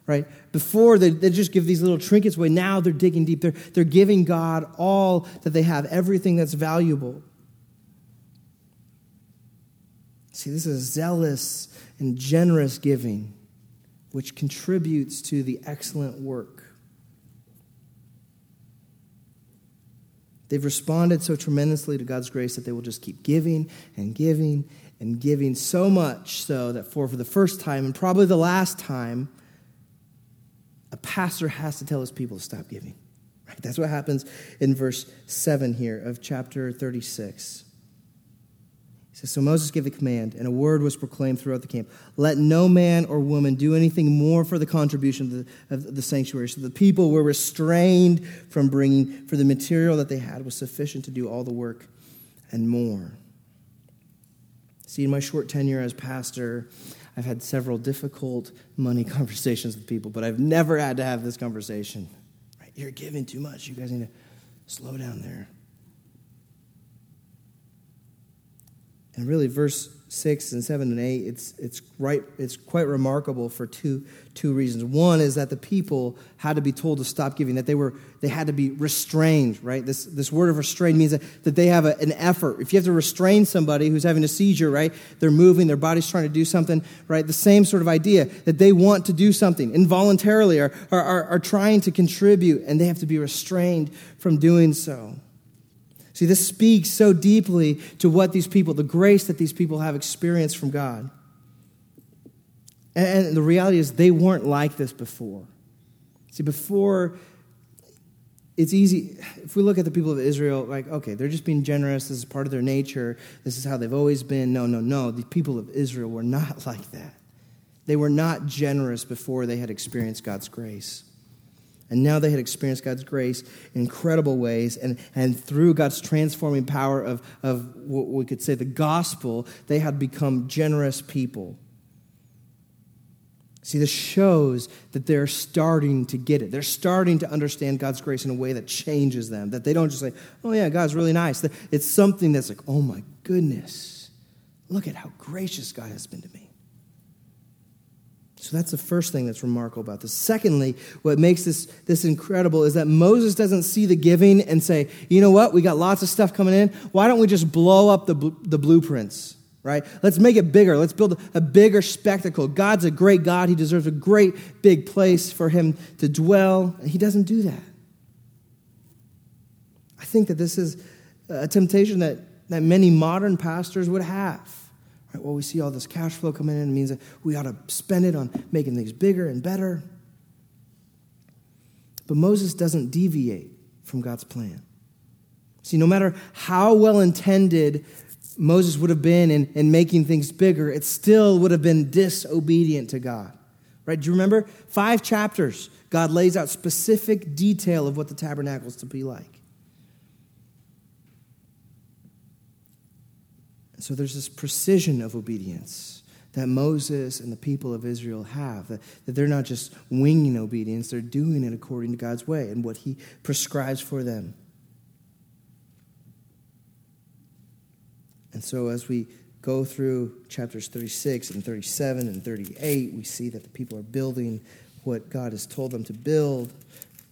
Right? Before, they, they just give these little trinkets away. Now they're digging deep. They're, they're giving God all that they have, everything that's valuable. See, this is zealous and generous giving, which contributes to the excellent work. They've responded so tremendously to God's grace that they will just keep giving and giving and giving so much so that for, for the first time and probably the last time, a pastor has to tell his people to stop giving. Right? That's what happens in verse 7 here of chapter 36. He says, So Moses gave the command, and a word was proclaimed throughout the camp Let no man or woman do anything more for the contribution of the, of the sanctuary. So the people were restrained from bringing, for the material that they had was sufficient to do all the work and more. See, in my short tenure as pastor, I've had several difficult money conversations with people, but I've never had to have this conversation. Right? You're giving too much. You guys need to slow down there. And really, verse 6 and 7 and 8, it's, it's, right, it's quite remarkable for two, two reasons. One is that the people had to be told to stop giving, that they, were, they had to be restrained, right? This, this word of restrained means that, that they have a, an effort. If you have to restrain somebody who's having a seizure, right? They're moving, their body's trying to do something, right? The same sort of idea that they want to do something involuntarily or are, are, are trying to contribute, and they have to be restrained from doing so. See, this speaks so deeply to what these people, the grace that these people have experienced from God. And the reality is, they weren't like this before. See, before, it's easy. If we look at the people of Israel, like, okay, they're just being generous. This is part of their nature. This is how they've always been. No, no, no. The people of Israel were not like that. They were not generous before they had experienced God's grace. And now they had experienced God's grace in incredible ways. And, and through God's transforming power of, of what we could say the gospel, they had become generous people. See, this shows that they're starting to get it. They're starting to understand God's grace in a way that changes them. That they don't just say, oh, yeah, God's really nice. It's something that's like, oh my goodness, look at how gracious God has been to me. So that's the first thing that's remarkable about this. Secondly, what makes this, this incredible is that Moses doesn't see the giving and say, you know what, we got lots of stuff coming in. Why don't we just blow up the, the blueprints, right? Let's make it bigger. Let's build a bigger spectacle. God's a great God. He deserves a great big place for him to dwell. And he doesn't do that. I think that this is a temptation that, that many modern pastors would have Right? Well, we see all this cash flow coming in. It means that we ought to spend it on making things bigger and better. But Moses doesn't deviate from God's plan. See, no matter how well intended Moses would have been in, in making things bigger, it still would have been disobedient to God. Right? Do you remember? Five chapters, God lays out specific detail of what the tabernacle is to be like. So there's this precision of obedience that Moses and the people of Israel have, that, that they're not just winging obedience, they're doing it according to God's way and what He prescribes for them. And so as we go through chapters 36 and 37 and 38, we see that the people are building what God has told them to build,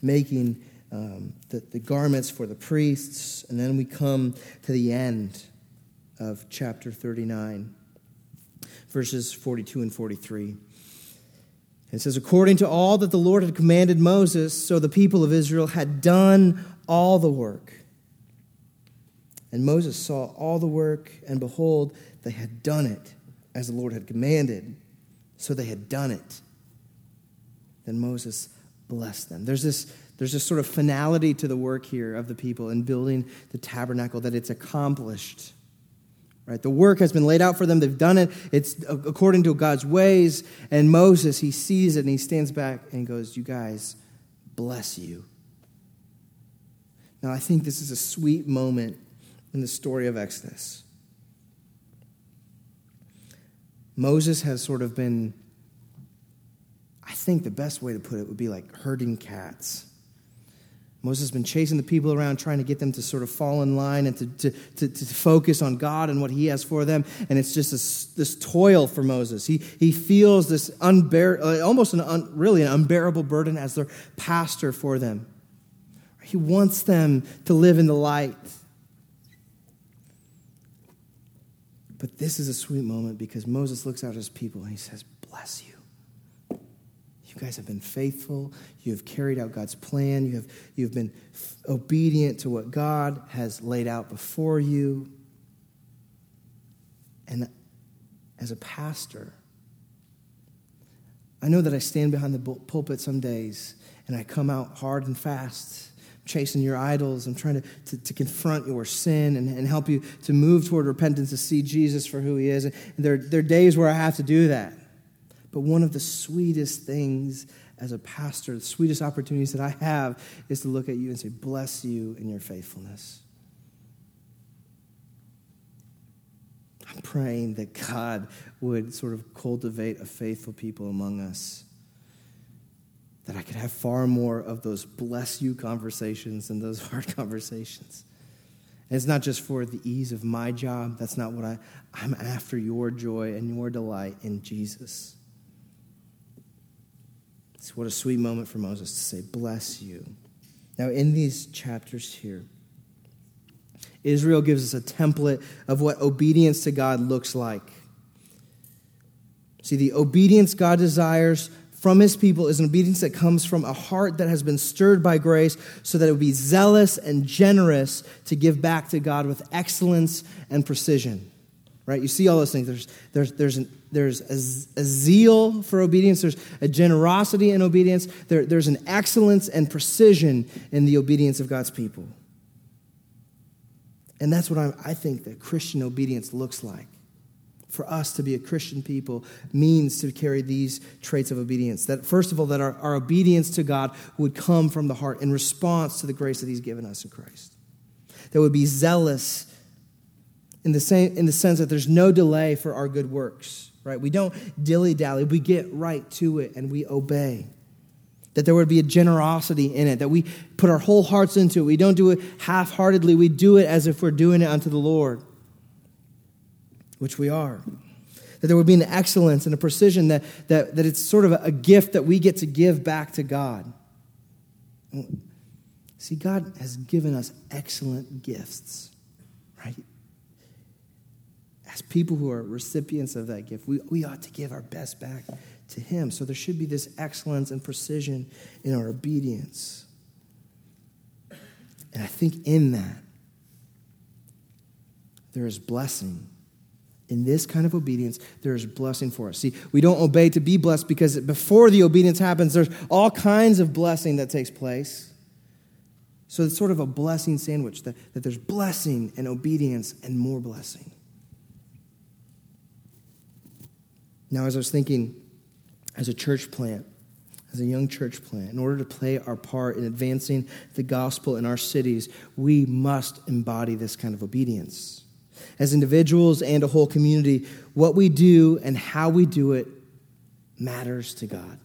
making um, the, the garments for the priests. And then we come to the end of chapter 39, verses 42 and 43. It says, According to all that the Lord had commanded Moses, so the people of Israel had done all the work. And Moses saw all the work, and behold, they had done it as the Lord had commanded. So they had done it. Then Moses blessed them. There's this, there's this sort of finality to the work here of the people in building the tabernacle, that it's accomplished. Right? The work has been laid out for them. They've done it. It's according to God's ways. And Moses, he sees it and he stands back and goes, You guys, bless you. Now, I think this is a sweet moment in the story of Exodus. Moses has sort of been, I think the best way to put it would be like herding cats. Moses has been chasing the people around, trying to get them to sort of fall in line and to, to, to, to focus on God and what He has for them. And it's just this, this toil for Moses. He, he feels this unbear, uh, almost an un, really an unbearable burden as their pastor for them. He wants them to live in the light. But this is a sweet moment because Moses looks out at his people and he says, Bless you. You guys have been faithful. You have carried out God's plan. You have, you have been f- obedient to what God has laid out before you. And as a pastor, I know that I stand behind the pulpit some days and I come out hard and fast chasing your idols. I'm trying to, to, to confront your sin and, and, help you to move toward repentance, to see Jesus for who he is. And there, there are days where I have to do that. But one of the sweetest things as a pastor, the sweetest opportunities that I have is to look at you and say, Bless you in your faithfulness. I'm praying that God would sort of cultivate a faithful people among us. That I could have far more of those bless you conversations than those hard conversations. And it's not just for the ease of my job. That's not what I, I'm after your joy and your delight in Jesus. What a sweet moment for Moses to say, Bless you. Now, in these chapters here, Israel gives us a template of what obedience to God looks like. See, the obedience God desires from his people is an obedience that comes from a heart that has been stirred by grace so that it would be zealous and generous to give back to God with excellence and precision right? You see all those things. There's, there's, there's, an, there's a, a zeal for obedience, there's a generosity in obedience, there, there's an excellence and precision in the obedience of God's people. And that's what I'm, I think that Christian obedience looks like. For us to be a Christian people means to carry these traits of obedience. That, first of all, that our, our obedience to God would come from the heart in response to the grace that He's given us in Christ. That would be zealous in the, same, in the sense that there's no delay for our good works, right? We don't dilly dally, we get right to it and we obey. That there would be a generosity in it, that we put our whole hearts into it. We don't do it half heartedly, we do it as if we're doing it unto the Lord, which we are. That there would be an excellence and a precision that, that, that it's sort of a gift that we get to give back to God. See, God has given us excellent gifts, right? As people who are recipients of that gift, we, we ought to give our best back to Him. So there should be this excellence and precision in our obedience. And I think in that, there is blessing. In this kind of obedience, there is blessing for us. See, we don't obey to be blessed because before the obedience happens, there's all kinds of blessing that takes place. So it's sort of a blessing sandwich that, that there's blessing and obedience and more blessing. Now, as I was thinking, as a church plant, as a young church plant, in order to play our part in advancing the gospel in our cities, we must embody this kind of obedience. As individuals and a whole community, what we do and how we do it matters to God.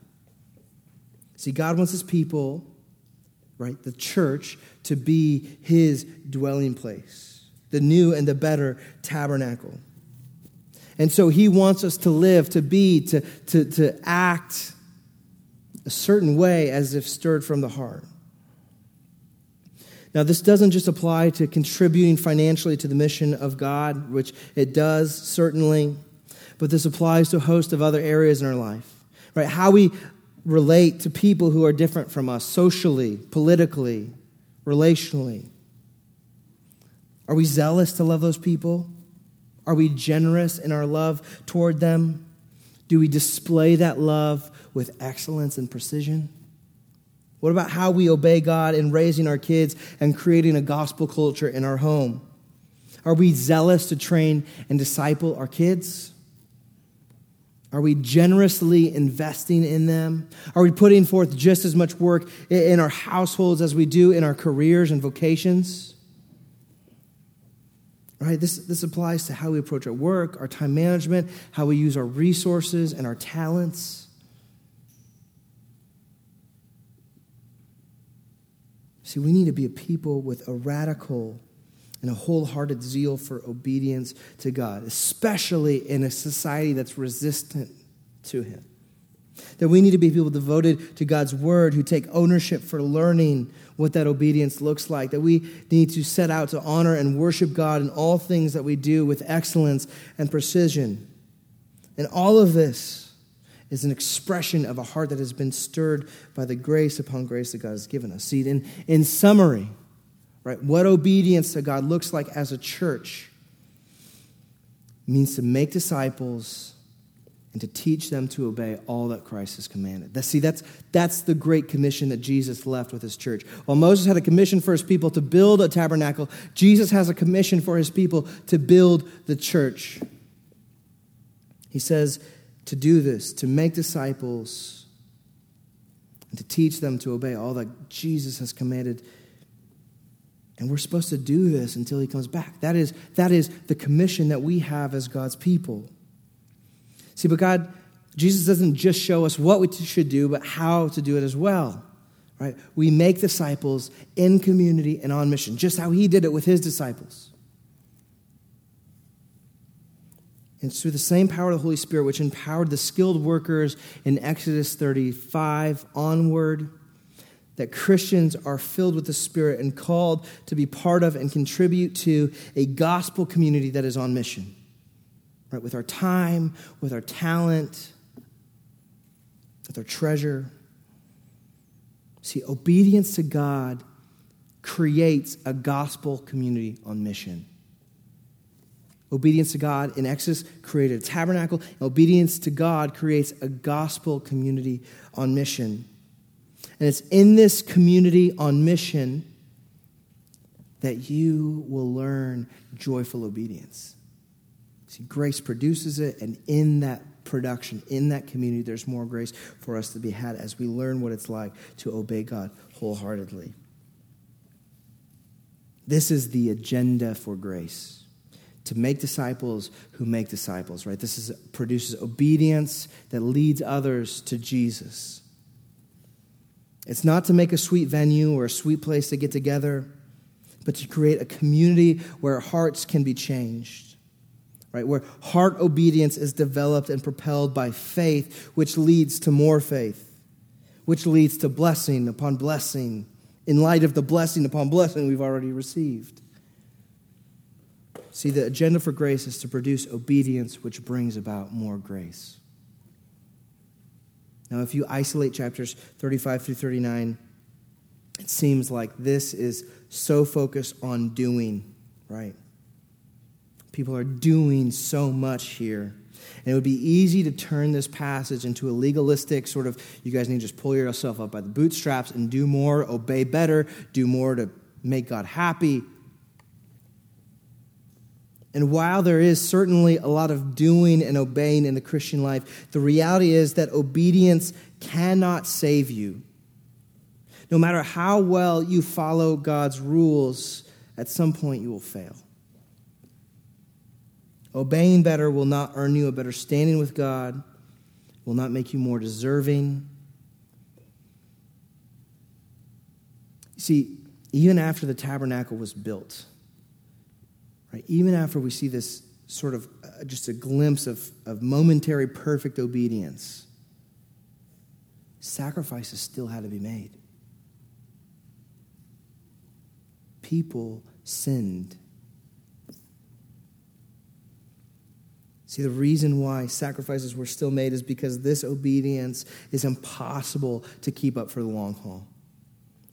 See, God wants his people, right, the church, to be his dwelling place, the new and the better tabernacle. And so he wants us to live, to be, to, to, to act a certain way as if stirred from the heart. Now, this doesn't just apply to contributing financially to the mission of God, which it does, certainly, but this applies to a host of other areas in our life, right? How we relate to people who are different from us socially, politically, relationally. Are we zealous to love those people? Are we generous in our love toward them? Do we display that love with excellence and precision? What about how we obey God in raising our kids and creating a gospel culture in our home? Are we zealous to train and disciple our kids? Are we generously investing in them? Are we putting forth just as much work in our households as we do in our careers and vocations? Right? This, this applies to how we approach our work, our time management, how we use our resources and our talents. See, we need to be a people with a radical and a wholehearted zeal for obedience to God, especially in a society that's resistant to Him. That we need to be people devoted to God's word who take ownership for learning what that obedience looks like. That we need to set out to honor and worship God in all things that we do with excellence and precision. And all of this is an expression of a heart that has been stirred by the grace upon grace that God has given us. See, in, in summary, right, what obedience to God looks like as a church means to make disciples and to teach them to obey all that Christ has commanded. That, see, that's, that's the great commission that Jesus left with his church. While Moses had a commission for his people to build a tabernacle, Jesus has a commission for his people to build the church. He says, to do this, to make disciples, and to teach them to obey all that Jesus has commanded. And we're supposed to do this until he comes back. That is, that is the commission that we have as God's people. See, but God, Jesus doesn't just show us what we should do, but how to do it as well. Right? We make disciples in community and on mission, just how he did it with his disciples. And it's through the same power of the Holy Spirit, which empowered the skilled workers in Exodus 35 onward, that Christians are filled with the Spirit and called to be part of and contribute to a gospel community that is on mission. Right? With our time, with our talent, with our treasure. See, obedience to God creates a gospel community on mission. Obedience to God in Exodus created a tabernacle. Obedience to God creates a gospel community on mission. And it's in this community on mission that you will learn joyful obedience. See, grace produces it, and in that production, in that community, there's more grace for us to be had as we learn what it's like to obey God wholeheartedly. This is the agenda for grace to make disciples who make disciples, right? This is, produces obedience that leads others to Jesus. It's not to make a sweet venue or a sweet place to get together, but to create a community where hearts can be changed, right? Where heart obedience is developed and propelled by faith, which leads to more faith, which leads to blessing upon blessing, in light of the blessing upon blessing we've already received. See, the agenda for grace is to produce obedience, which brings about more grace. Now, if you isolate chapters 35 through 39, it seems like this is so focused on doing, right? People are doing so much here. And it would be easy to turn this passage into a legalistic sort of, you guys need to just pull yourself up by the bootstraps and do more, obey better, do more to make God happy. And while there is certainly a lot of doing and obeying in the Christian life, the reality is that obedience cannot save you. No matter how well you follow God's rules, at some point you will fail. Obeying better will not earn you a better standing with God, will not make you more deserving. See, even after the tabernacle was built, right, even after we see this sort of uh, just a glimpse of, of momentary perfect obedience, sacrifices still had to be made. People sinned. See, the reason why sacrifices were still made is because this obedience is impossible to keep up for the long haul.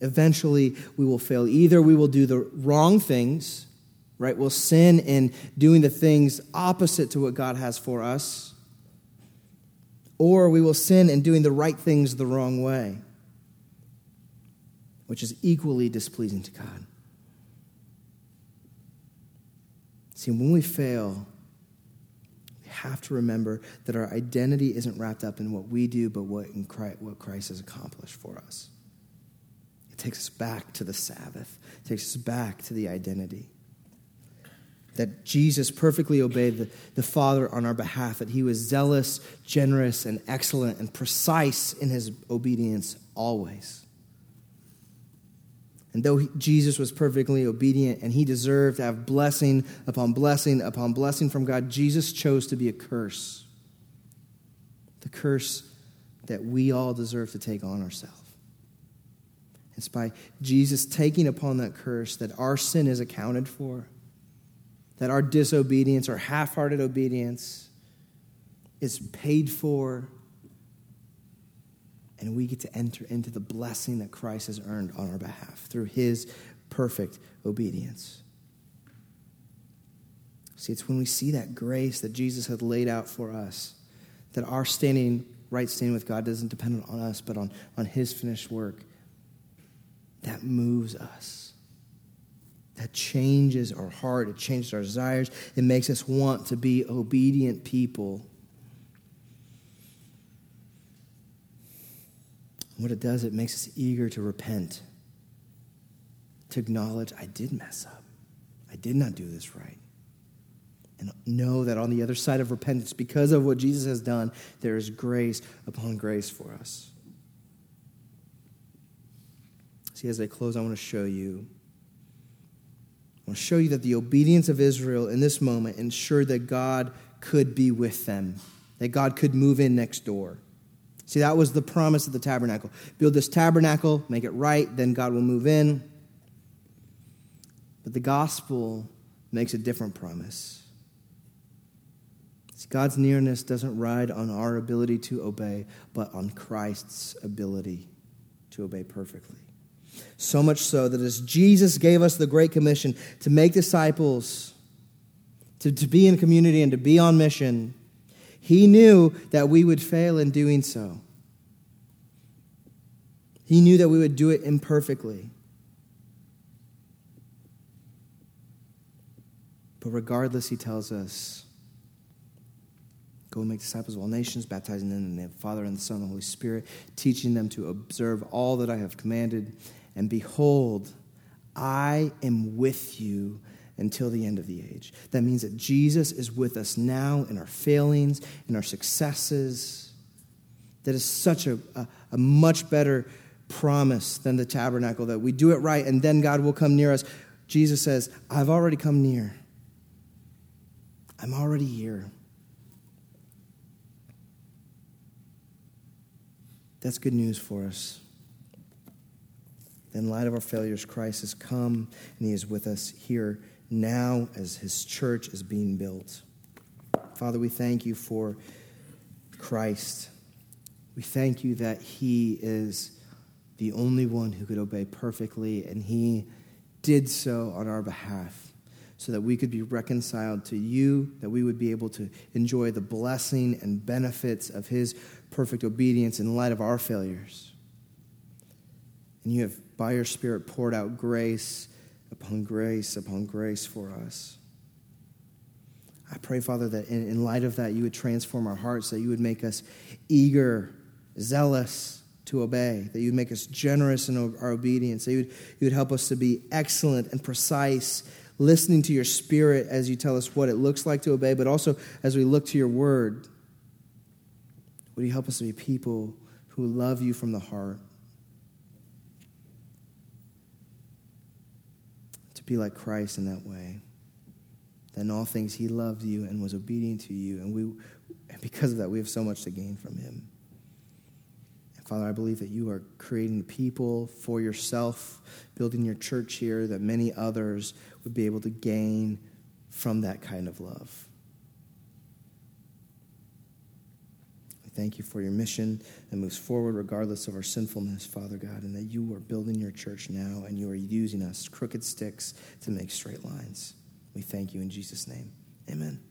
Eventually, we will fail. Either we will do the wrong things, right? We'll sin in doing the things opposite to what God has for us, or we will sin in doing the right things the wrong way, which is equally displeasing to God. See, when we fail, have to remember that our identity isn't wrapped up in what we do, but what, Christ, what Christ has accomplished for us. It takes us back to the Sabbath, it takes us back to the identity. That Jesus perfectly obeyed the, the Father on our behalf, that he was zealous, generous, and excellent and precise in his obedience always. And though Jesus was perfectly obedient and he deserved to have blessing upon blessing upon blessing from God, Jesus chose to be a curse. The curse that we all deserve to take on ourselves. It's by Jesus taking upon that curse that our sin is accounted for, that our disobedience or half hearted obedience is paid for and we get to enter into the blessing that Christ has earned on our behalf through his perfect obedience. See, it's when we see that grace that Jesus had laid out for us that our standing, right standing with God doesn't depend on us, but on, on his finished work. That moves us. That changes our heart. It changes our desires. It makes us want to be obedient people what it does, it makes us eager to repent, to acknowledge, I did mess up. I did not do this right. And know that on the other side of repentance, because of what Jesus has done, there is grace upon grace for us. See, as I close, I want to show you. I want to show you that the obedience of Israel in this moment ensured that God could be with them, that God could move in next door. See, that was the promise of the tabernacle. Build this tabernacle, make it right, then God will move in. But the gospel makes a different promise. See, God's nearness doesn't ride on our ability to obey, but on Christ's ability to obey perfectly. So much so that as Jesus gave us the Great Commission to make disciples, to, to be in community, and to be on mission, he knew that we would fail in doing so. He knew that we would do it imperfectly. But regardless, he tells us go make disciples of all nations, baptizing them in the Father and the Son and the Holy Spirit, teaching them to observe all that I have commanded. And behold, I am with you until the end of the age. That means that Jesus is with us now in our failings, in our successes. That is such a, a, a, much better promise than the tabernacle that we do it right and then God will come near us. Jesus says, I've already come near. I'm already here. That's good news for us. In light of our failures, Christ has come and he is with us here now as his church is being built. Father, we thank you for Christ. We thank you that he is the only one who could obey perfectly, and he did so on our behalf so that we could be reconciled to you, that we would be able to enjoy the blessing and benefits of his perfect obedience in light of our failures. And you have, by your Spirit, poured out grace upon grace upon grace for us. I pray, Father, that in, in, light of that, you would transform our hearts, that you would make us eager, zealous to obey, that you would make us generous in our obedience, that you would, you would help us to be excellent and precise, listening to your spirit as you tell us what it looks like to obey, but also as we look to your word. Would you help us to be people who love you from the heart? Be like Christ in that way. That in all things he loved you and was obedient to you, and we and because of that we have so much to gain from him. And Father, I believe that you are creating people for yourself, building your church here, that many others would be able to gain from that kind of love. Thank you for your mission that moves forward regardless of our sinfulness, Father God, and that you are building your church now and you are using us, crooked sticks, to make straight lines. We thank you in Jesus' name. Amen.